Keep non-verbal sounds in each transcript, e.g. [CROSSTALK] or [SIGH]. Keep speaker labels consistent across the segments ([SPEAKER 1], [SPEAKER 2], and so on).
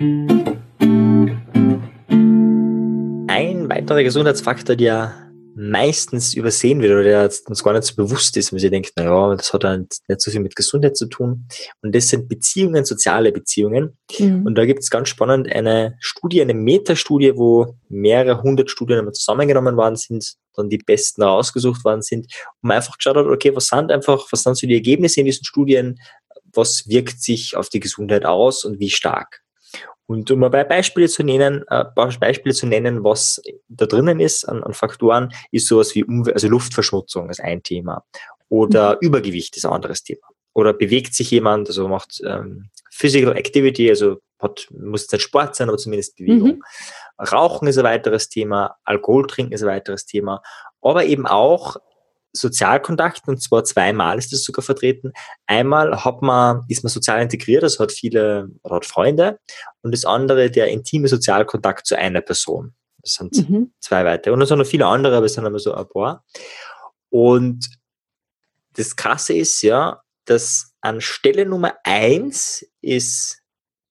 [SPEAKER 1] Ein weiterer Gesundheitsfaktor, der meistens übersehen wird oder der uns gar nicht so bewusst ist, weil sie denkt, na ja, das hat halt nicht so viel mit Gesundheit zu tun. Und das sind Beziehungen, soziale Beziehungen. Mhm. Und da gibt es ganz spannend eine Studie, eine Metastudie, wo mehrere hundert Studien zusammengenommen worden sind, dann die besten rausgesucht worden sind, und man einfach geschaut hat, okay, was sind einfach, was sind so die Ergebnisse in diesen Studien, was wirkt sich auf die Gesundheit aus und wie stark. Und um mal Beispiele zu nennen, äh, Beispiele zu nennen, was da drinnen ist an, an Faktoren, ist sowas wie Umwelt, also Luftverschmutzung ist ein Thema. Oder mhm. Übergewicht ist ein anderes Thema. Oder bewegt sich jemand, also macht ähm, Physical Activity, also hat, muss nicht Sport sein, aber zumindest Bewegung. Mhm. Rauchen ist ein weiteres Thema, Alkohol trinken ist ein weiteres Thema, aber eben auch Sozialkontakt und zwar zweimal ist das sogar vertreten. Einmal hat man, ist man sozial integriert, also hat viele, hat Freunde und das andere der intime Sozialkontakt zu einer Person. Das sind mhm. zwei weitere. Und dann sind noch viele andere, aber es sind immer so ein paar. Und das Krasse ist ja, dass an Stelle Nummer eins ist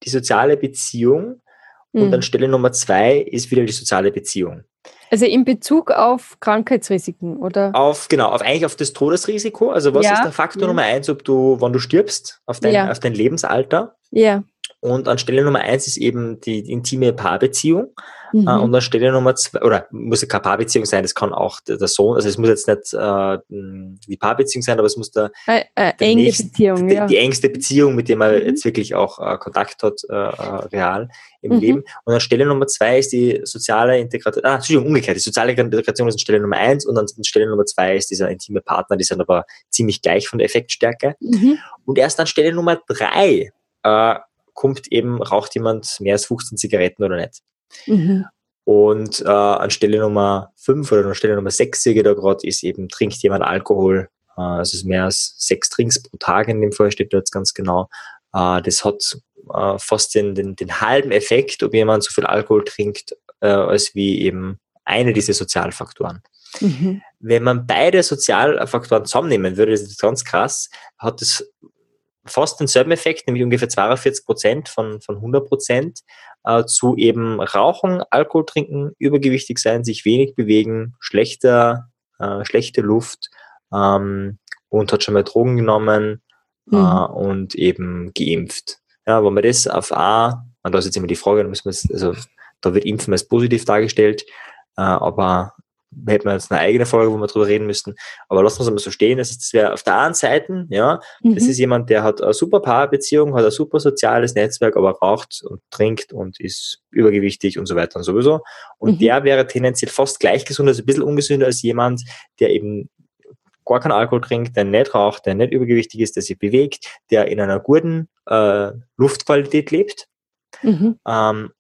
[SPEAKER 1] die soziale Beziehung mhm. und an Stelle Nummer zwei ist wieder die soziale Beziehung.
[SPEAKER 2] Also in Bezug auf Krankheitsrisiken, oder?
[SPEAKER 1] Auf, genau, auf eigentlich auf das Todesrisiko. Also was ja. ist der Faktor ja. Nummer eins, ob du, wann du stirbst, auf dein, ja. auf dein Lebensalter?
[SPEAKER 2] Ja.
[SPEAKER 1] Und an Stelle Nummer eins ist eben die, die intime Paarbeziehung. Mhm. Äh, und an Stelle Nummer zwei, oder muss ja keine Paarbeziehung sein, das kann auch der, der Sohn, also es muss jetzt nicht äh, die Paarbeziehung sein, aber es muss der,
[SPEAKER 2] äh, äh, der enge nächste, Beziehung,
[SPEAKER 1] die, ja. die, engste Beziehung, mit dem man mhm. jetzt wirklich auch äh, Kontakt hat, äh, real im mhm. Leben. Und an Stelle Nummer zwei ist die soziale Integration, ah, Entschuldigung, umgekehrt, die soziale Integration ist an Stelle Nummer eins und an Stelle Nummer zwei ist dieser intime Partner, die sind aber ziemlich gleich von der Effektstärke. Mhm. Und erst an Stelle Nummer drei kommt eben, raucht jemand mehr als 15 Zigaretten oder nicht. Mhm. Und äh, an Stelle Nummer 5 oder an Stelle Nummer 6 sehe ich da gerade, ist eben, trinkt jemand Alkohol. Äh, also es ist mehr als sechs Trinks pro Tag in dem Fall, steht da jetzt ganz genau. Äh, das hat äh, fast den, den, den halben Effekt, ob jemand so viel Alkohol trinkt, äh, als wie eben eine dieser Sozialfaktoren. Mhm. Wenn man beide Sozialfaktoren zusammennehmen würde, das ist ganz krass, hat es fast denselben Effekt, nämlich ungefähr 42 Prozent von, von 100 Prozent, äh, zu eben Rauchen, Alkohol trinken, übergewichtig sein, sich wenig bewegen, schlechter, äh, schlechte Luft ähm, und hat schon mal Drogen genommen äh, mhm. äh, und eben geimpft. Ja, wenn man das auf A, und da ist jetzt immer die Frage, da, müssen wir, also, da wird Impfen als positiv dargestellt, äh, aber hätten wir jetzt eine eigene Folge, wo wir drüber reden müssten. Aber lassen wir es mal so stehen. Das, das wäre auf der einen Seite, ja, mhm. das ist jemand, der hat eine super Paarbeziehung, hat ein super soziales Netzwerk, aber raucht und trinkt und ist übergewichtig und so weiter und sowieso. Und mhm. der wäre tendenziell fast gleich gesund, also ein bisschen ungesünder als jemand, der eben gar keinen Alkohol trinkt, der nicht raucht, der nicht übergewichtig ist, der sich bewegt, der in einer guten äh, Luftqualität lebt. Mhm. Ähm,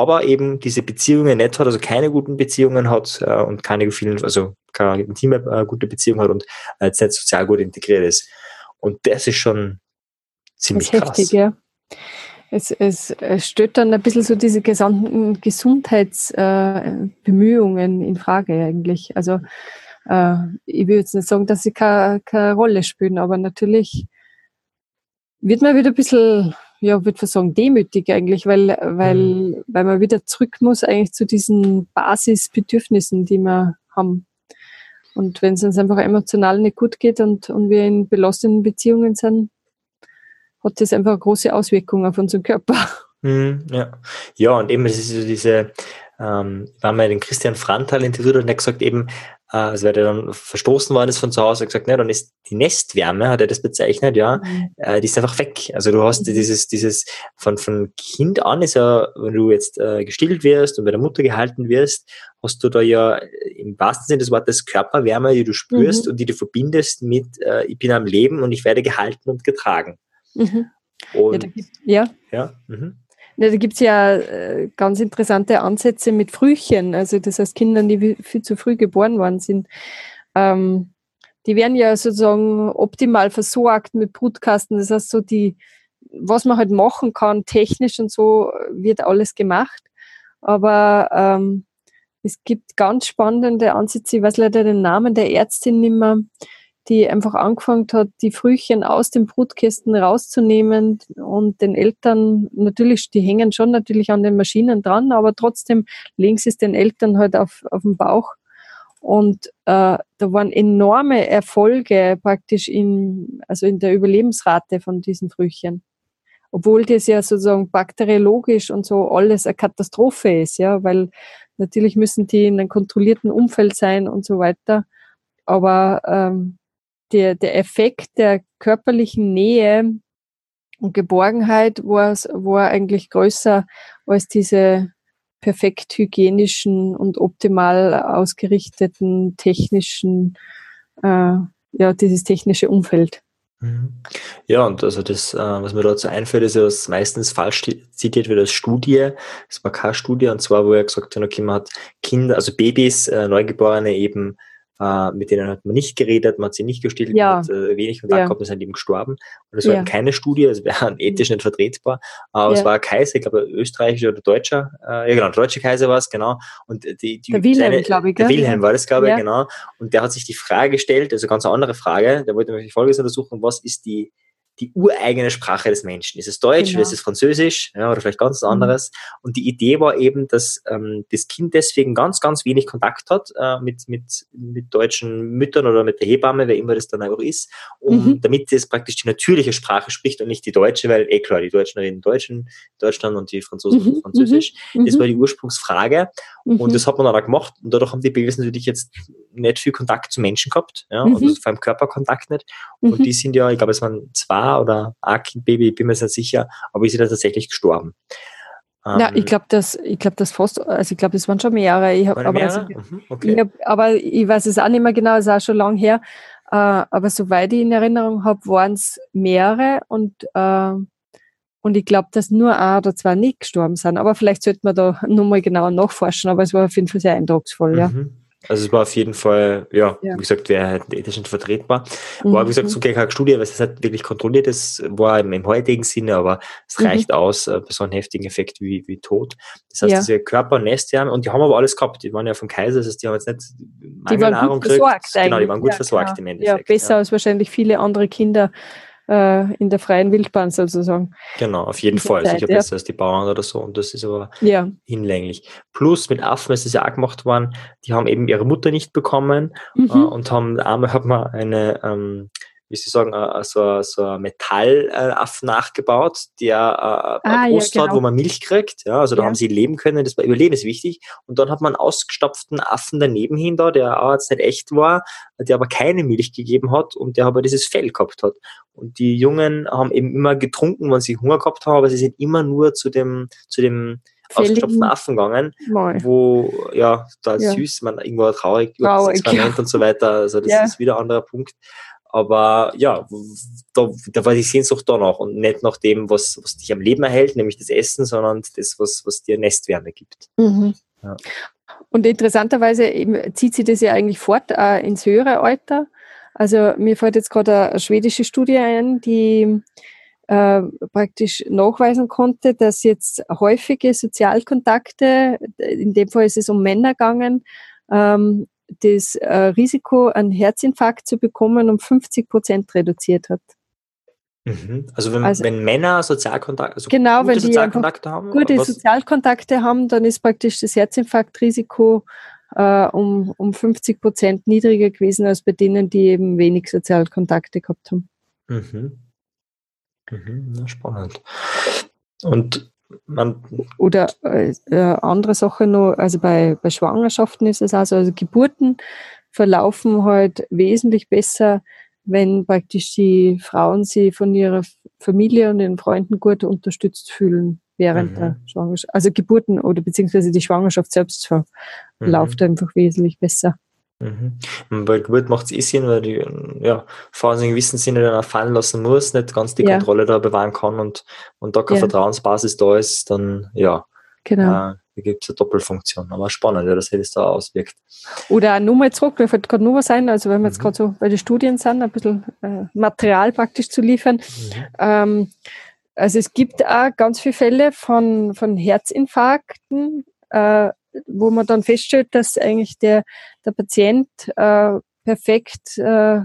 [SPEAKER 1] aber eben diese Beziehungen nicht hat, also keine guten Beziehungen hat äh, und keine vielen, also keine intime äh, gute Beziehung hat und äh, jetzt nicht sozial gut integriert ist. Und das ist schon ziemlich das krass. Heftig, ja.
[SPEAKER 2] Es, es, es stellt dann ein bisschen so diese gesamten Gesundheitsbemühungen äh, in Frage eigentlich. Also äh, ich will jetzt nicht sagen, dass sie keine, keine Rolle spielen, aber natürlich wird man wieder ein bisschen ja, würde ich sagen, demütig eigentlich, weil, weil, mhm. weil man wieder zurück muss eigentlich zu diesen Basisbedürfnissen, die wir haben. Und wenn es uns einfach emotional nicht gut geht und, und wir in belastenden Beziehungen sind, hat das einfach eine große Auswirkung auf unseren Körper. [LAUGHS]
[SPEAKER 1] Mhm, ja. ja, und eben, es ist so diese, ähm, haben ja den Christian Frantal interviewt und er hat gesagt eben, also weil er dann verstoßen worden ist von zu Hause, hat gesagt, ne, dann ist die Nestwärme, hat er das bezeichnet, ja, mhm. äh, die ist einfach weg. Also du hast mhm. dieses, dieses, von, von Kind an ist ja, wenn du jetzt äh, gestillt wirst und bei der Mutter gehalten wirst, hast du da ja im wahrsten Sinne des Wortes Körperwärme, die du spürst mhm. und die du verbindest mit, äh, ich bin am Leben und ich werde gehalten und getragen.
[SPEAKER 2] Mhm. Und, ja. Ja. ja mhm. Ja, da gibt es ja äh, ganz interessante Ansätze mit Frühchen, also das heißt Kindern, die viel zu früh geboren worden sind. Ähm, die werden ja sozusagen optimal versorgt mit Brutkasten. Das heißt, so die, was man halt machen kann, technisch und so, wird alles gemacht. Aber ähm, es gibt ganz spannende Ansätze, ich weiß leider den Namen der Ärztin nicht mehr, die einfach angefangen hat, die Frühchen aus dem Brutkästen rauszunehmen und den Eltern, natürlich, die hängen schon natürlich an den Maschinen dran, aber trotzdem legen sie es den Eltern halt auf, auf den Bauch. Und äh, da waren enorme Erfolge praktisch in, also in der Überlebensrate von diesen Frühchen. Obwohl das ja sozusagen bakteriologisch und so alles eine Katastrophe ist, ja, weil natürlich müssen die in einem kontrollierten Umfeld sein und so weiter. Aber ähm, der, der Effekt der körperlichen Nähe und Geborgenheit war, war eigentlich größer als diese perfekt hygienischen und optimal ausgerichteten technischen, äh, ja, dieses technische Umfeld.
[SPEAKER 1] Mhm. Ja, und also das, äh, was mir dazu einfällt, ist ja, was meistens falsch zitiert wird als Studie. Das war keine Studie, und zwar, wo er gesagt hat, okay, man hat Kinder, also Babys, äh, Neugeborene eben äh, mit denen hat man nicht geredet, man hat sie nicht gestillt,
[SPEAKER 2] ja.
[SPEAKER 1] man hat äh, wenig Kontakt ja. gehabt, und sind eben gestorben. Und das war ja. eben keine Studie, das wäre ethisch nicht vertretbar, aber ja. es war ein Kaiser, ich glaube österreichischer oder deutscher, äh, ja genau, der deutsche Kaiser war es, genau. Und die, die
[SPEAKER 2] der Wilhelm, glaube ich.
[SPEAKER 1] Der Wilhelm war das, glaube ich, genau. Und der hat sich die Frage gestellt, also ganz eine andere Frage, der wollte nämlich Folgendes untersuchen, was ist die die ureigene Sprache des Menschen. Ist es Deutsch genau. oder ist es Französisch ja, oder vielleicht ganz mhm. anderes? Und die Idee war eben, dass ähm, das Kind deswegen ganz, ganz wenig Kontakt hat äh, mit, mit, mit deutschen Müttern oder mit der Hebamme, wer immer das dann auch ist, um, mhm. damit es praktisch die natürliche Sprache spricht und nicht die deutsche, weil eh klar, die Deutschen reden Deutsch in Deutschland und die Franzosen mhm. Französisch. Mhm. Das war die Ursprungsfrage. Und mhm. das hat man dann auch gemacht. Und dadurch haben die Babys natürlich jetzt nicht viel Kontakt zu Menschen gehabt, ja, mhm. also vor allem Körperkontakt nicht. Und die sind ja, ich glaube, es waren zwei oder ein Kindbaby, ich bin mir nicht sicher, aber ist sie da tatsächlich gestorben.
[SPEAKER 2] Ja, ich ähm, glaube, das, ich glaube, das fast, also ich glaube, das waren schon mehrere. Ich hab, aber,
[SPEAKER 1] mehrere? Also,
[SPEAKER 2] mhm, okay. ich hab, aber ich weiß es auch nicht mehr genau, es ist auch schon lange her. Äh, aber soweit ich in Erinnerung habe, waren es mehrere und, äh, und ich glaube, dass nur ein oder zwei nicht gestorben sind. Aber vielleicht sollte man da [LAUGHS] nochmal genauer nachforschen, aber es war auf jeden Fall sehr eindrucksvoll, mhm.
[SPEAKER 1] Also es war auf jeden Fall, ja, ja. wie gesagt, wäre halt ethisch nicht vertretbar. War, wie gesagt, so mhm. keine Studie, weil es halt wirklich kontrolliert ist, war im, im heutigen Sinne, aber es mhm. reicht aus äh, bei so einem heftigen Effekt wie, wie Tod. Das heißt, ja. diese Körper- und Neste haben, und die haben aber alles gehabt, die waren ja vom Kaiser, das heißt, die haben jetzt nicht
[SPEAKER 2] Mangelnahrung gekriegt.
[SPEAKER 1] Genau, die waren gut ja, versorgt
[SPEAKER 2] genau. im Endeffekt. Ja, besser als wahrscheinlich viele andere Kinder äh, in der freien Wildbahn sozusagen.
[SPEAKER 1] Genau, auf jeden Fall. Zeit, Sicher ja. besser als die Bauern oder so. Und das ist aber ja. hinlänglich. Plus mit Affen ist es ja auch gemacht worden, die haben eben ihre Mutter nicht bekommen mhm. äh, und haben, einmal hat man eine ähm, wie Sie sagen, äh, so, so ein Metallaffen nachgebaut, der äh, ah, Brust ja, genau. hat, wo man Milch kriegt. Ja, also da ja. haben sie leben können, das war Überleben ist wichtig. Und dann hat man einen ausgestopften Affen daneben hin da, der auch jetzt nicht echt war, der aber keine Milch gegeben hat und der aber dieses Fell gehabt hat. Und die Jungen haben eben immer getrunken, wenn sie Hunger gehabt haben, aber sie sind immer nur zu dem, zu dem ausgestopften Affen gegangen, Mal. wo, ja, da ja. süß, man irgendwo traurig, traurig Experiment ja. und so weiter, also das ja. ist wieder ein anderer Punkt. Aber ja, da, da war die Sehnsucht da noch und nicht nach dem, was, was dich am Leben erhält, nämlich das Essen, sondern das, was, was dir Nestwärme gibt.
[SPEAKER 2] Mhm. Ja. Und interessanterweise zieht sich das ja eigentlich fort äh, ins höhere Alter. Also mir fällt jetzt gerade eine schwedische Studie ein, die äh, praktisch nachweisen konnte, dass jetzt häufige Sozialkontakte, in dem Fall ist es um Männer gegangen, ähm, das äh, Risiko, einen Herzinfarkt zu bekommen, um 50 Prozent reduziert hat.
[SPEAKER 1] Mhm. Also, wenn, also wenn, Männer Sozialkontakte, also
[SPEAKER 2] genau,
[SPEAKER 1] gute Sozialkontakte haben,
[SPEAKER 2] gute was? Sozialkontakte haben, dann ist praktisch das Herzinfarktrisiko äh, um, um 50 Prozent niedriger gewesen als bei denen, die eben wenig Sozialkontakte gehabt haben.
[SPEAKER 1] Mhm. Mhm, spannend. Und man
[SPEAKER 2] Oder äh, äh, andere Sache noch, also bei, bei Schwangerschaften ist es also, also Geburten verlaufen halt wesentlich besser, wenn praktisch die Frauen sie von ihrer Familie und ihren Freunden gut unterstützt fühlen während mhm. der Schwangerschaft. Also Geburten oder beziehungsweise die Schwangerschaft selbst verläuft mhm. einfach wesentlich besser.
[SPEAKER 1] Mhm. Bei Geburt macht es eh Sinn, weil die ja, Frauen in gewissem Sinne dann auch fallen lassen muss, nicht ganz die ja. Kontrolle da bewahren kann und, und da keine ja. Vertrauensbasis da ist, dann ja,
[SPEAKER 2] genau.
[SPEAKER 1] äh, gibt es eine Doppelfunktion. Aber spannend, ja, dass sich das da auswirkt.
[SPEAKER 2] Oder nur mal zurück, fällt gerade nur was ein, also wenn wir jetzt mhm. gerade so bei den Studien sind, ein bisschen äh, Material praktisch zu liefern. Mhm. Ähm, also es gibt auch ganz viele Fälle von, von Herzinfarkten, äh, wo man dann feststellt, dass eigentlich der, der Patient äh, perfekt äh,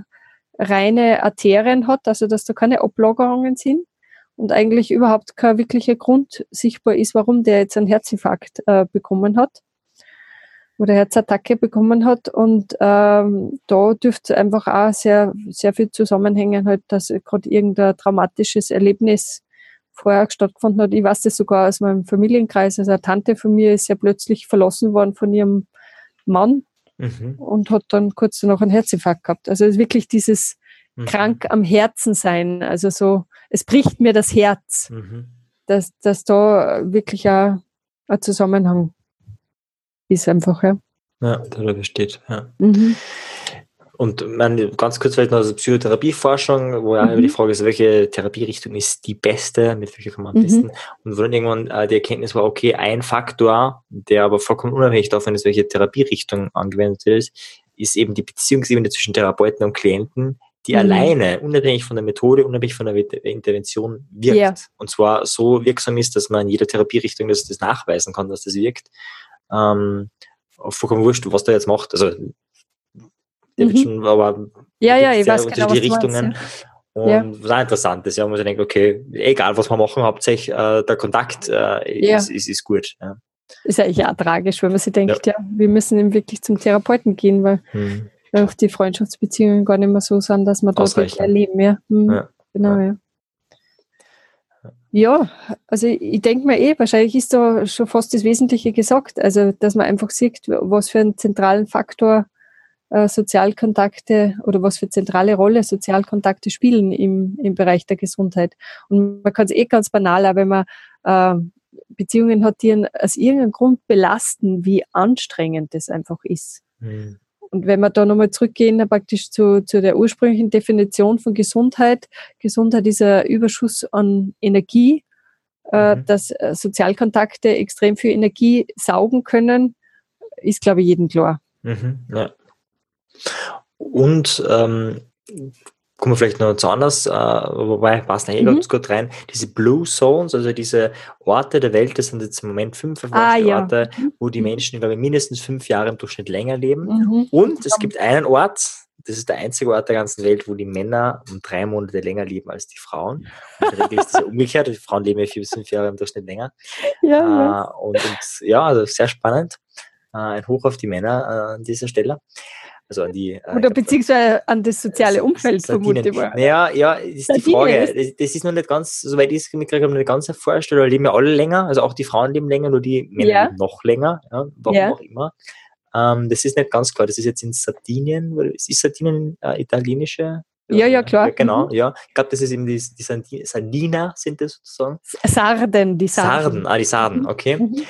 [SPEAKER 2] reine Arterien hat, also dass da keine Ablagerungen sind und eigentlich überhaupt kein wirklicher Grund sichtbar ist, warum der jetzt einen Herzinfarkt äh, bekommen hat oder Herzattacke bekommen hat. Und ähm, da dürfte einfach auch sehr, sehr viel zusammenhängen, halt, dass gerade irgendein traumatisches Erlebnis vorher stattgefunden hat. Ich weiß das sogar aus meinem Familienkreis. Also eine Tante von mir ist ja plötzlich verlassen worden von ihrem Mann mhm. und hat dann kurz danach einen Herzinfarkt gehabt. Also es ist wirklich dieses mhm. krank am Herzen sein. Also so, es bricht mir das Herz, mhm. dass, dass da wirklich auch ein Zusammenhang ist einfach, ja.
[SPEAKER 1] Ja, da besteht, ja. Mhm. Und man, ganz kurz vielleicht noch also Psychotherapieforschung, wo ja mhm. immer die Frage ist, welche Therapierichtung ist die beste, mit welcher kann man am besten. Mhm. Und wo dann irgendwann äh, die Erkenntnis war, okay, ein Faktor, der aber vollkommen unabhängig davon ist, welche Therapierichtung angewendet ist, ist eben die Beziehungsebene zwischen Therapeuten und Klienten, die mhm. alleine, unabhängig von der Methode, unabhängig von der Intervention wirkt. Yeah. Und zwar so wirksam ist, dass man in jeder Therapierichtung das, das nachweisen kann, dass das wirkt. Ähm, vollkommen wurscht, was der jetzt macht. Also der mhm. schon, aber
[SPEAKER 2] ja, ja, ich weiß genau,
[SPEAKER 1] die Richtungen. Meinst, ja. Und ja. was auch interessant ist, ja, wo man sich denkt, okay, egal was wir machen, hauptsächlich äh, der Kontakt äh, ja. ist, ist, ist, gut. Ja.
[SPEAKER 2] Ist ja eigentlich auch tragisch, wenn man sich denkt, ja, wir müssen eben wirklich zum Therapeuten gehen, weil hm. auch die Freundschaftsbeziehungen gar nicht mehr so sind, dass man dort erleben. Ja. Hm. Genau, ja. Ja, also ich denke mir eh, wahrscheinlich ist da schon fast das Wesentliche gesagt. Also, dass man einfach sieht, was für einen zentralen Faktor äh, Sozialkontakte oder was für zentrale Rolle Sozialkontakte spielen im, im Bereich der Gesundheit. Und man kann es eh ganz banal, auch wenn man äh, Beziehungen hat, die aus irgendeinem Grund belasten, wie anstrengend das einfach ist. Mhm. Und wenn wir da nochmal zurückgehen, praktisch zu, zu der ursprünglichen Definition von Gesundheit. Gesundheit ist ein Überschuss an Energie, äh, mhm. dass äh, Sozialkontakte extrem viel Energie saugen können, ist, glaube ich, jedem klar.
[SPEAKER 1] Mhm, ja. Und ähm, kommen wir vielleicht noch zu anders, äh, wobei passt da eh mhm. ganz gut rein. Diese Blue Zones, also diese Orte der Welt, das sind jetzt im Moment fünf ah, ja. Orte, mhm. wo die Menschen, glaube ich, mindestens fünf Jahre im Durchschnitt länger leben. Mhm. Und es gibt einen Ort, das ist der einzige Ort der ganzen Welt, wo die Männer um drei Monate länger leben als die Frauen. In der Regel ist das ja umgekehrt. Die Frauen leben ja vier bis fünf Jahre im Durchschnitt länger. [LAUGHS] Ja, äh, und, und, ja, also sehr spannend. Äh, ein Hoch auf die Männer äh, an dieser Stelle. Also an die,
[SPEAKER 2] äh, Oder beziehungsweise an das soziale Umfeld
[SPEAKER 1] vermute ich mal. Naja, ja, das ist die Frage. Das, das, ist noch nicht ganz, soweit ich es mitgekriegt habe, noch nicht ganz erforscht. Oder leben ja alle länger, also auch die Frauen leben länger, nur die Männer ja. leben noch länger, ja, warum ja. auch immer. Ähm, das ist nicht ganz klar. Das ist jetzt in Sardinien, ist Sardinien äh, italienische?
[SPEAKER 2] Ja, ja, klar. Ja,
[SPEAKER 1] genau, mhm. ja. Ich glaube, das ist eben die, die Sardiner, sind das sozusagen?
[SPEAKER 2] Sarden, die Sarden.
[SPEAKER 1] Sarden, ah, die Sarden, okay. Mhm.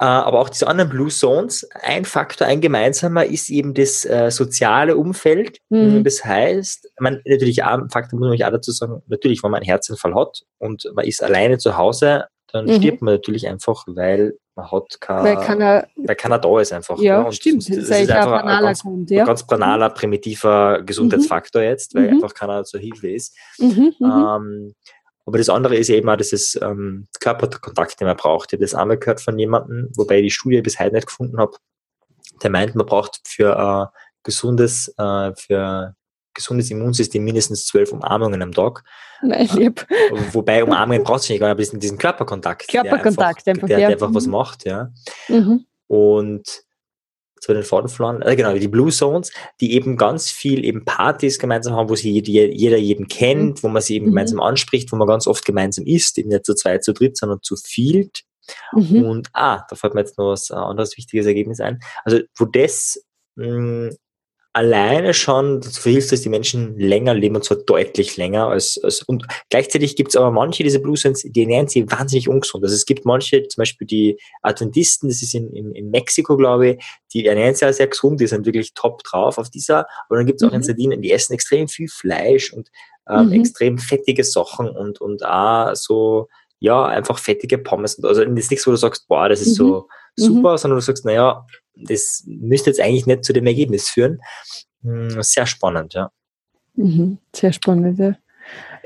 [SPEAKER 1] Äh, aber auch diese anderen Blue Zones, ein Faktor, ein gemeinsamer ist eben das äh, soziale Umfeld. Mhm. Das heißt, man natürlich auch, Faktor muss man auch dazu sagen, natürlich, wenn man einen Herzinfall hat und man ist alleine zu Hause, dann mhm. stirbt man natürlich einfach, weil man hat kein, weil keiner, weil keiner da ist einfach.
[SPEAKER 2] Ja, ja. stimmt. Das,
[SPEAKER 1] das ist, einfach ein ganz, Grund, ja. ein ganz banaler, primitiver Gesundheitsfaktor mhm. jetzt, weil mhm. einfach keiner zur Hilfe ist. Mhm, mhm. Ähm, aber das andere ist eben auch dieses ähm, Körperkontakt, den man braucht. Ich habe das einmal gehört von jemandem, wobei ich die Studie bis heute nicht gefunden habe. Der meint, man braucht für äh, gesundes, äh, für gesundes Immunsystem mindestens zwölf Umarmungen am Tag. Nein, lieb. Äh, wobei Umarmungen braucht es nicht, aber diesen, diesen Körperkontakt.
[SPEAKER 2] Körperkontakt
[SPEAKER 1] der einfach, der, der einfach mhm. was macht, ja. Mhm. Und zu den Faden verloren, äh, genau, die Blue Zones, die eben ganz viel eben Partys gemeinsam haben, wo sich jeder, jeden kennt, mhm. wo man sie eben mhm. gemeinsam anspricht, wo man ganz oft gemeinsam isst, eben nicht zu zweit, zu dritt, sondern zu viel. Mhm. Und, ah, da fällt mir jetzt noch was äh, anderes wichtiges Ergebnis ein. Also, wo das mh, alleine schon dazu verhilft, dass die Menschen länger leben und zwar deutlich länger als, als und gleichzeitig gibt es aber manche diese Blue Zones, die ernähren sich wahnsinnig ungesund. Also es gibt manche, zum Beispiel die Adventisten, das ist in, in, in Mexiko, glaube ich, die ernähren sich ja sehr gesund, die sind wirklich top drauf auf dieser, aber dann gibt es auch mhm. in Sardinien, die essen extrem viel Fleisch und ähm, mhm. extrem fettige Sachen und, und auch so, ja, einfach fettige Pommes. Also das ist nichts, wo du sagst, boah, das ist mhm. so super, sondern du sagst, naja, das müsste jetzt eigentlich nicht zu dem Ergebnis führen. Hm, sehr spannend, ja.
[SPEAKER 2] Mhm, sehr spannend, ja.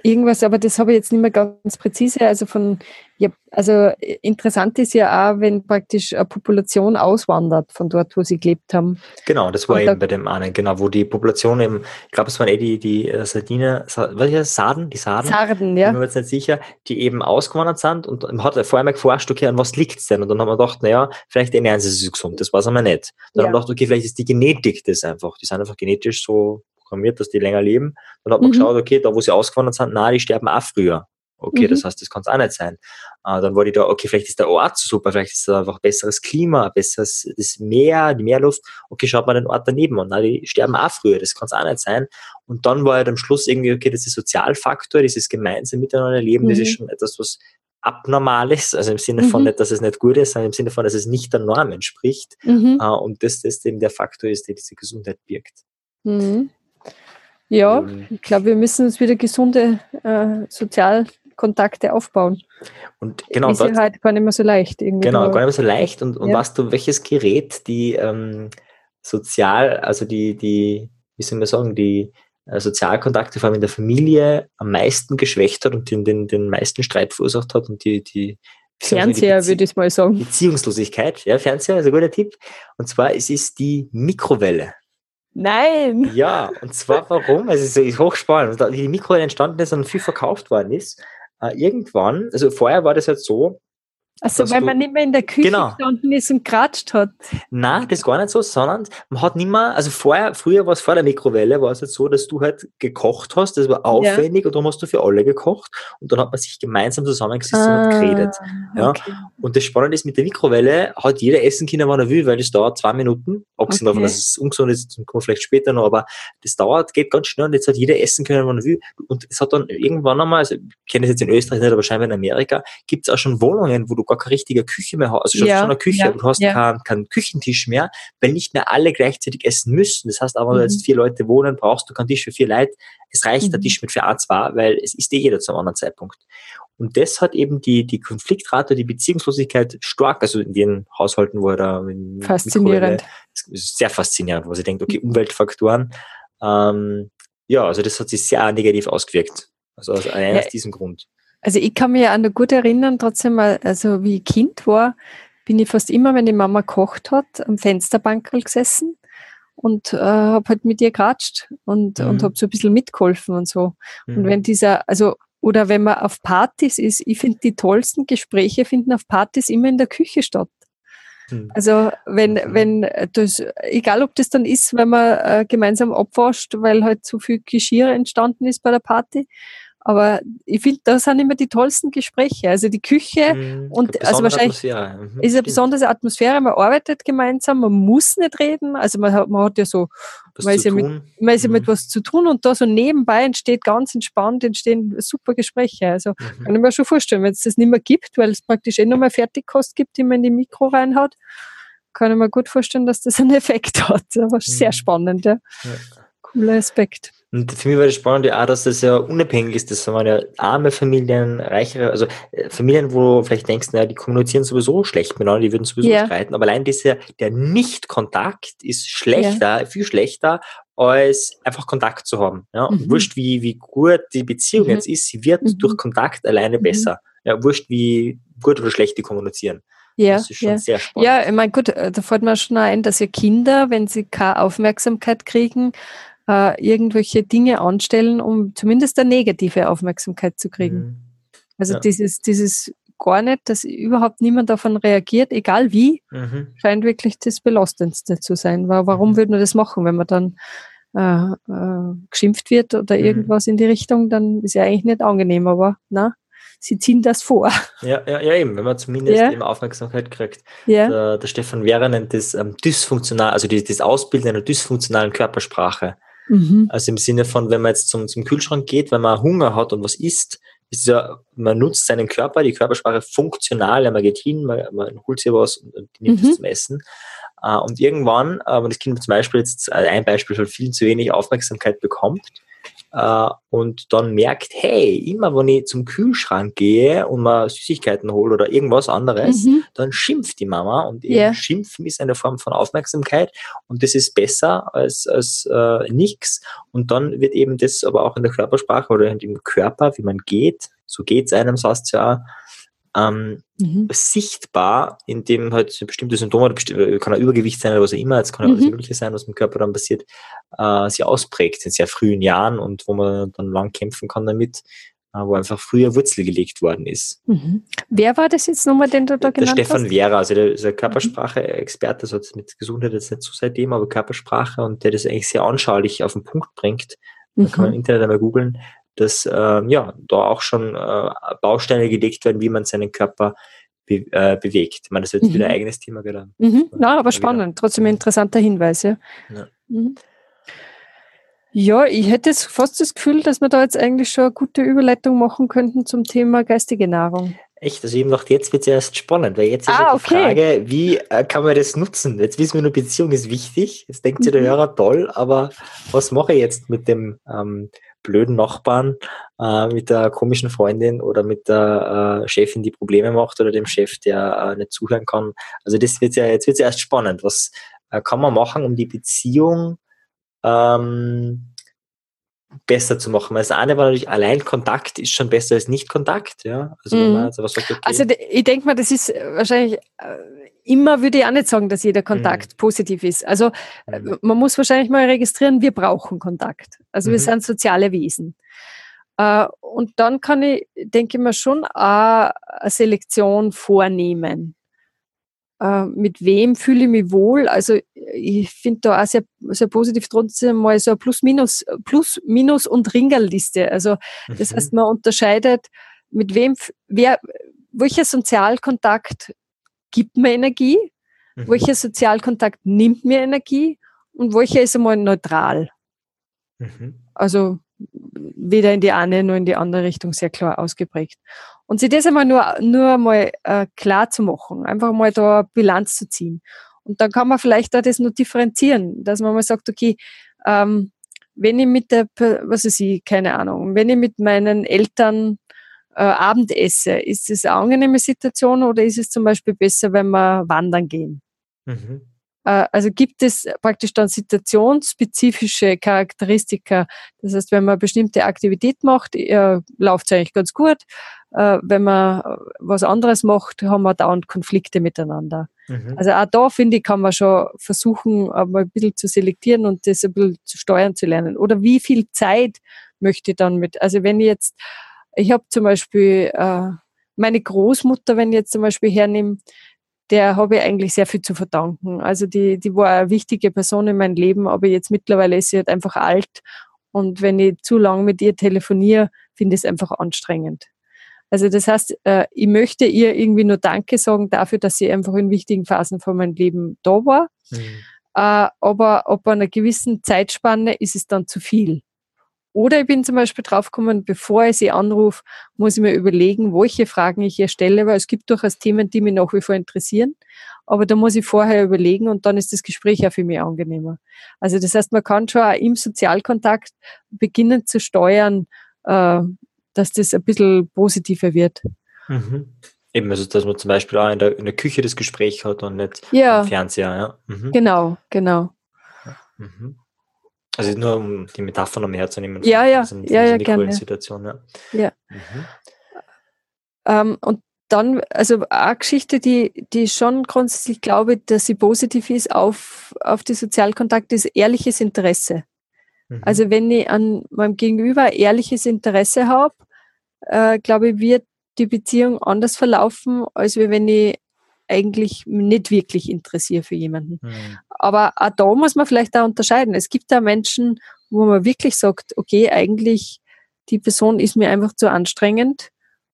[SPEAKER 2] Irgendwas, aber das habe ich jetzt nicht mehr ganz präzise. Also von, ja, also interessant ist ja auch, wenn praktisch eine Population auswandert von dort, wo sie gelebt haben.
[SPEAKER 1] Genau, das war Und eben da, bei dem einen, genau, wo die Population eben, ich glaube, es waren eh die, die äh, Sardiner, welche Sarden, die Sarden?
[SPEAKER 2] Sarden, ja.
[SPEAKER 1] Ich bin mir jetzt nicht sicher, die eben ausgewandert sind und man hat vorher mal geforscht, okay, an was liegt es denn? Und dann haben wir gedacht, naja, vielleicht ernähren sie sich gesund, das weiß man nicht. Dann ja. haben wir gedacht, okay, vielleicht ist die Genetik das einfach. Die sind einfach genetisch so programmiert, dass die länger leben. Dann hat man mhm. geschaut, okay, da wo sie ausgewandert sind, na, die sterben auch früher. Okay, mhm. das heißt, das kann es auch nicht sein. Äh, dann wurde ich da, okay, vielleicht ist der Ort super, vielleicht ist da einfach besseres Klima, besseres das Meer, die Meerluft. Okay, schaut mal den Ort daneben an. Na, die sterben auch früher, das kann es auch nicht sein. Und dann war halt am Schluss irgendwie, okay, das ist Sozialfaktor, dieses gemeinsam miteinander leben, mhm. das ist mhm. schon etwas, was abnormal ist, also im Sinne von mhm. nicht, dass es nicht gut ist, sondern im Sinne von, dass es nicht der Norm entspricht. Mhm. Uh, und das, das eben der Faktor ist, der diese Gesundheit birgt.
[SPEAKER 2] Mhm. Ja, ähm, ich glaube, wir müssen uns wieder gesunde äh, Sozialkontakte aufbauen.
[SPEAKER 1] Und genau,
[SPEAKER 2] ist ja halt gar nicht mehr so leicht.
[SPEAKER 1] Irgendwie genau, gar nicht mehr so leicht. Und, und ja. weißt du, welches Gerät die ähm, sozial, also die, die, wie soll man sagen, die äh, Sozialkontakte vor allem in der Familie am meisten geschwächt hat und den, den, den meisten Streit verursacht hat und die, die
[SPEAKER 2] Fernseher, würde ich mal sagen.
[SPEAKER 1] Beziehungslosigkeit, ja, Fernseher ist ein guter Tipp. Und zwar es ist die Mikrowelle.
[SPEAKER 2] Nein.
[SPEAKER 1] Ja, und zwar warum? Es ist hochspannend. Da die Mikrowelle entstanden ist und viel verkauft worden ist. Äh, irgendwann, also vorher war das halt so,
[SPEAKER 2] also weil man nicht mehr in der Küche genau. gestanden ist und geratscht hat.
[SPEAKER 1] Nein, das gar nicht so, sondern man hat nicht mehr, also vorher, früher war es vor der Mikrowelle, war es jetzt so, dass du halt gekocht hast, das war aufwendig ja. und darum hast du für alle gekocht und dann hat man sich gemeinsam zusammengesessen ah, und geredet. Ja. Okay. Und das Spannende ist, mit der Mikrowelle hat jeder essen können, wann er will, weil das dauert zwei Minuten, abgesehen okay. davon, dass es ungesund ist, kommen wir vielleicht später noch, aber das dauert, geht ganz schnell und jetzt hat jeder essen können, wann er will. Und es hat dann irgendwann einmal, also ich kenne das jetzt in Österreich nicht, aber scheinbar in Amerika, gibt es auch schon Wohnungen, wo du gar keine richtige Küche mehr hast. Also du ja, schon eine Küche, ja, aber du hast ja. keinen, keinen Küchentisch mehr, weil nicht mehr alle gleichzeitig essen müssen. Das heißt, aber wenn mhm. du jetzt vier Leute wohnen, brauchst du keinen Tisch für vier Leute. Es reicht mhm. der Tisch mit für A2, weil es ist eh jeder zu einem anderen Zeitpunkt. Und das hat eben die, die Konfliktrate, die Beziehungslosigkeit stark, also in den Haushalten, wo er da
[SPEAKER 2] faszinierend.
[SPEAKER 1] ist sehr faszinierend, wo sie denkt, okay, Umweltfaktoren, ähm, ja, also das hat sich sehr negativ ausgewirkt. Also aus, ja, aus diesem Grund.
[SPEAKER 2] Also ich kann mich an noch gut erinnern, trotzdem, also wie ich Kind war, bin ich fast immer, wenn die Mama kocht hat, am Fensterbankerl gesessen und äh, habe halt mit ihr geratscht und, mhm. und habe so ein bisschen mitgeholfen und so. Mhm. Und wenn dieser, also, oder wenn man auf Partys ist, ich finde, die tollsten Gespräche finden auf Partys immer in der Küche statt. Mhm. Also wenn, mhm. wenn das, egal ob das dann ist, wenn man äh, gemeinsam abwascht, weil halt zu viel Geschirr entstanden ist bei der Party, aber ich finde, da sind immer die tollsten Gespräche. Also die Küche mhm, und also wahrscheinlich mhm, ist eine besondere Atmosphäre. Man arbeitet gemeinsam, man muss nicht reden. Also man hat, man hat ja so, man ist ja, mit, man ist ja mit mhm. was zu tun und da so nebenbei entsteht ganz entspannt, entstehen super Gespräche. Also mhm. kann ich mir schon vorstellen, wenn es das nicht mehr gibt, weil es praktisch eh nochmal Fertigkost gibt, die man in die Mikro reinhaut, kann ich mir gut vorstellen, dass das einen [LAUGHS] Effekt hat. Das war sehr mhm. spannend, ja. ja. Cooler Aspekt.
[SPEAKER 1] Und für mich war das Spannende auch, dass das ja unabhängig ist. Das waren ja arme Familien, reichere, also äh, Familien, wo du vielleicht denkst, naja, die kommunizieren sowieso schlecht miteinander, die würden sowieso yeah. streiten. Aber allein dieser, der Nicht-Kontakt ist schlechter, yeah. viel schlechter, als einfach Kontakt zu haben. Ja? Mhm. wurscht, wie, wie gut die Beziehung mhm. jetzt ist, sie wird mhm. durch Kontakt alleine mhm. besser. Ja, wurscht, wie gut oder schlecht die kommunizieren.
[SPEAKER 2] Ja, das ist schon ja. sehr spannend. Ja, ich meine, gut, äh, da fällt mir schon ein, dass ja Kinder, wenn sie keine Aufmerksamkeit kriegen, äh, irgendwelche Dinge anstellen, um zumindest eine negative Aufmerksamkeit zu kriegen. Mhm. Also ja. dieses, dieses gar nicht, dass überhaupt niemand davon reagiert, egal wie, mhm. scheint wirklich das Belastendste zu sein. Warum mhm. würde man das machen, wenn man dann äh, äh, geschimpft wird oder mhm. irgendwas in die Richtung, dann ist ja eigentlich nicht angenehm, aber na, sie ziehen das vor.
[SPEAKER 1] Ja, ja, ja eben, wenn man zumindest ja. eben Aufmerksamkeit kriegt. Ja. Der, der Stefan Wehrer nennt das ähm, dysfunktional, also die, das Ausbilden einer dysfunktionalen Körpersprache. Mhm. Also im Sinne von, wenn man jetzt zum, zum Kühlschrank geht, wenn man Hunger hat und was isst, ist ja, man nutzt seinen Körper, die Körpersprache funktional, man geht hin, man, man holt sich was und, und nimmt mhm. es zum Essen. Uh, und irgendwann, uh, wenn das Kind zum Beispiel jetzt, also ein Beispiel schon viel zu wenig Aufmerksamkeit bekommt, äh, und dann merkt, hey, immer wenn ich zum Kühlschrank gehe und mal Süßigkeiten hole oder irgendwas anderes, mhm. dann schimpft die Mama und yeah. Schimpfen ist eine Form von Aufmerksamkeit und das ist besser als, als äh, nichts. Und dann wird eben das aber auch in der Körpersprache oder in dem Körper, wie man geht, so geht's einem, sagst du ja, ähm, mhm. sichtbar, indem halt bestimmte Symptome, oder kann ein Übergewicht sein oder was auch immer, es kann ja mhm. alles Mögliche sein, was im Körper dann passiert, äh, sich ausprägt in sehr frühen Jahren und wo man dann lang kämpfen kann damit, äh, wo einfach früher Wurzel gelegt worden ist.
[SPEAKER 2] Mhm. Wer war das jetzt nochmal, den du da genannt
[SPEAKER 1] der Stefan Vera, also der, der Körpersprache-Experte, das hat mit Gesundheit jetzt nicht so seitdem, aber Körpersprache und der das eigentlich sehr anschaulich auf den Punkt bringt. Da kann man im Internet einmal googeln, dass äh, ja, da auch schon äh, Bausteine gelegt werden, wie man seinen Körper be äh, bewegt. Ich meine, das ist jetzt mhm. wieder ein eigenes Thema
[SPEAKER 2] gerade. Mhm. Ja, aber spannend. Wieder. Trotzdem ein interessanter Hinweis. Ja. Ja. Mhm. ja, ich hätte jetzt fast das Gefühl, dass wir da jetzt eigentlich schon eine gute Überleitung machen könnten zum Thema geistige Nahrung.
[SPEAKER 1] Echt, also eben noch jetzt wird es erst spannend, weil jetzt ist ah, ja die okay. Frage, wie äh, kann man das nutzen? Jetzt wissen wir nur, Beziehung ist wichtig. Jetzt denkt sich der mhm. Hörer toll, aber was mache ich jetzt mit dem ähm, blöden Nachbarn, äh, mit der komischen Freundin oder mit der äh, Chefin, die Probleme macht oder dem Chef, der äh, nicht zuhören kann. Also das wird ja, jetzt wird ja erst spannend. Was äh, kann man machen, um die Beziehung ähm, besser zu machen. Weil das eine war natürlich, allein Kontakt ist schon besser als Nicht-Kontakt. Ja?
[SPEAKER 2] Also, also, sagt, okay. also ich denke mal, das ist wahrscheinlich äh, immer würde ich auch nicht sagen, dass jeder Kontakt mhm. positiv ist. Also mhm. man muss wahrscheinlich mal registrieren, wir brauchen Kontakt. Also wir mhm. sind soziale Wesen. Äh, und dann kann ich, denke ich mal, schon eine Selektion vornehmen. Äh, mit wem fühle ich mich wohl? Also ich finde da auch sehr, sehr positiv trotzdem mal so eine Plus-Minus, Plus-Minus- und Ringerliste. Also das mhm. heißt, man unterscheidet, mit wem, wer, welcher Sozialkontakt gibt mir Energie, mhm. welcher Sozialkontakt nimmt mir Energie und welcher ist einmal neutral. Mhm. Also weder in die eine noch in die andere Richtung sehr klar ausgeprägt. Und sich das einmal nur, nur mal äh, klar zu machen, einfach mal da Bilanz zu ziehen. Und dann kann man vielleicht auch das nur differenzieren, dass man mal sagt, okay, ähm, wenn ich mit der, was weiß ich, keine Ahnung, wenn ich mit meinen Eltern äh, Abend esse, ist es eine angenehme Situation oder ist es zum Beispiel besser, wenn wir wandern gehen? Mhm. Äh, also gibt es praktisch dann situationsspezifische Charakteristika. Das heißt, wenn man eine bestimmte Aktivität macht, äh, läuft es eigentlich ganz gut. Äh, wenn man was anderes macht, haben wir dauernd Konflikte miteinander. Mhm. Also auch da, finde ich, kann man schon versuchen, mal ein bisschen zu selektieren und das ein bisschen zu steuern zu lernen. Oder wie viel Zeit möchte ich dann mit, also wenn ich jetzt ich habe zum Beispiel äh, meine Großmutter, wenn ich jetzt zum Beispiel hernehme, der habe ich eigentlich sehr viel zu verdanken. Also die, die war eine wichtige Person in meinem Leben, aber jetzt mittlerweile ist sie halt einfach alt. Und wenn ich zu lange mit ihr telefoniere, finde ich es einfach anstrengend. Also das heißt, äh, ich möchte ihr irgendwie nur Danke sagen dafür, dass sie einfach in wichtigen Phasen von meinem Leben da war. Mhm. Äh, aber ab einer gewissen Zeitspanne ist es dann zu viel. Oder ich bin zum Beispiel draufgekommen, bevor ich sie anrufe, muss ich mir überlegen, welche Fragen ich ihr stelle, weil es gibt durchaus Themen, die mich nach wie vor interessieren. Aber da muss ich vorher überlegen und dann ist das Gespräch auch für mich angenehmer. Also das heißt, man kann schon auch im Sozialkontakt beginnen zu steuern, äh, dass das ein bisschen positiver wird.
[SPEAKER 1] Mhm. Eben, also dass man zum Beispiel auch in der, in der Küche das Gespräch hat und nicht ja. im Fernseher. Ja.
[SPEAKER 2] Mhm. Genau, genau.
[SPEAKER 1] Mhm. Also nur um die Metapher noch mehr herzunehmen.
[SPEAKER 2] Ja, ja, diesen, ja, ja, gerne.
[SPEAKER 1] Situation, ja.
[SPEAKER 2] ja. Mhm. Ähm, und dann, also eine Geschichte, die, die schon grundsätzlich glaube, dass sie positiv ist auf, auf die Sozialkontakte, ist ehrliches Interesse. Mhm. Also wenn ich an meinem Gegenüber ehrliches Interesse habe, äh, glaube ich, wird die Beziehung anders verlaufen, als wenn ich eigentlich nicht wirklich interessiere für jemanden. Mhm. Aber auch da muss man vielleicht auch unterscheiden. Es gibt da Menschen, wo man wirklich sagt, okay, eigentlich die Person ist mir einfach zu anstrengend.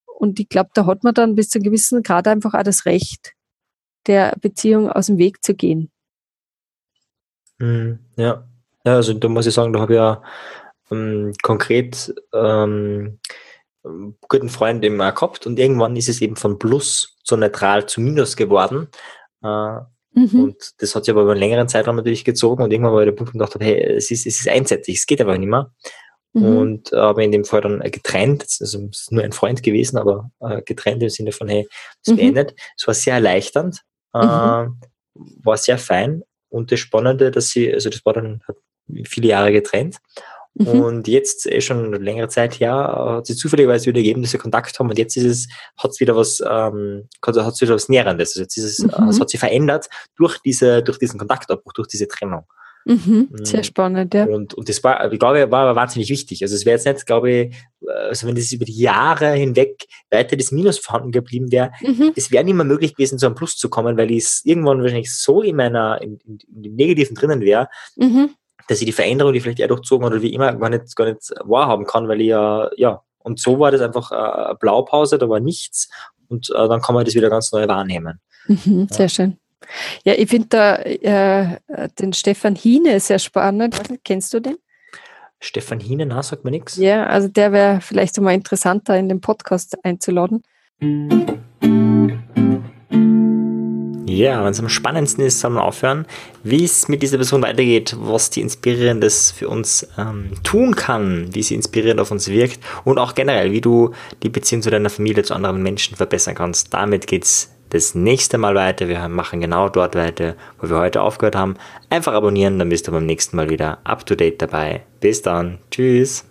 [SPEAKER 2] Und ich glaube, da hat man dann bis zu einem gewissen Grad einfach auch das Recht, der Beziehung aus dem Weg zu gehen.
[SPEAKER 1] Mhm. Ja. ja, also da muss ich sagen, da habe ich ja ähm, konkret ähm, guten Freund immer gehabt und irgendwann ist es eben von Plus zu neutral zu Minus geworden. Äh, mhm. Und das hat sich aber über einen längeren Zeitraum natürlich gezogen und irgendwann war der Punkt, wo ich gedacht habe, hey, es ist, es ist einseitig, es geht aber nicht mehr. mhm. und habe in dem Fall dann getrennt. Also es ist nur ein Freund gewesen, aber äh, getrennt im Sinne von, hey, das mhm. beendet. Es war sehr erleichternd, äh, mhm. war sehr fein. Und das Spannende, dass sie, also das war dann viele Jahre getrennt. Mhm. Und jetzt eh schon längere Zeit her, hat sich zufälligerweise wieder gegeben, dass wir Kontakt haben. Und jetzt ist es, hat es wieder was, ähm, hat es wieder was Nährendes. Also jetzt ist es, mhm. es hat sich verändert durch diese, durch diesen Kontaktabbruch, durch diese Trennung.
[SPEAKER 2] Mhm, sehr mm. spannend, ja.
[SPEAKER 1] Und, und das war, ich glaube, war aber wahnsinnig wichtig. Also es wäre jetzt nicht, glaube ich, also wenn das über die Jahre hinweg weiter das Minus vorhanden geblieben wäre, mhm. es wäre nicht mehr möglich gewesen, zu einem Plus zu kommen, weil ich es irgendwann wahrscheinlich so in meiner, in, in, in dem Negativen drinnen wäre, mhm. Dass ich die Veränderung, die vielleicht eher durchzogen oder wie immer, gar nicht, gar nicht wahrhaben kann, weil ich ja, ja, und so war das einfach eine Blaupause, da war nichts und äh, dann kann man das wieder ganz neu wahrnehmen.
[SPEAKER 2] Mhm, sehr ja. schön. Ja, ich finde da äh, den Stefan Hine sehr spannend. Kennst du den?
[SPEAKER 1] Stefan Hine, na, sagt mir nichts.
[SPEAKER 2] Ja, also der wäre vielleicht mal interessanter in den Podcast einzuladen.
[SPEAKER 1] Ja, wenn es am spannendsten ist, sollen wir aufhören, wie es mit dieser Person weitergeht, was die Inspirierendes für uns ähm, tun kann, wie sie inspirierend auf uns wirkt und auch generell, wie du die Beziehung zu deiner Familie, zu anderen Menschen verbessern kannst. Damit geht es das nächste Mal weiter. Wir machen genau dort weiter, wo wir heute aufgehört haben. Einfach abonnieren, dann bist du beim nächsten Mal wieder up to date dabei. Bis dann. Tschüss.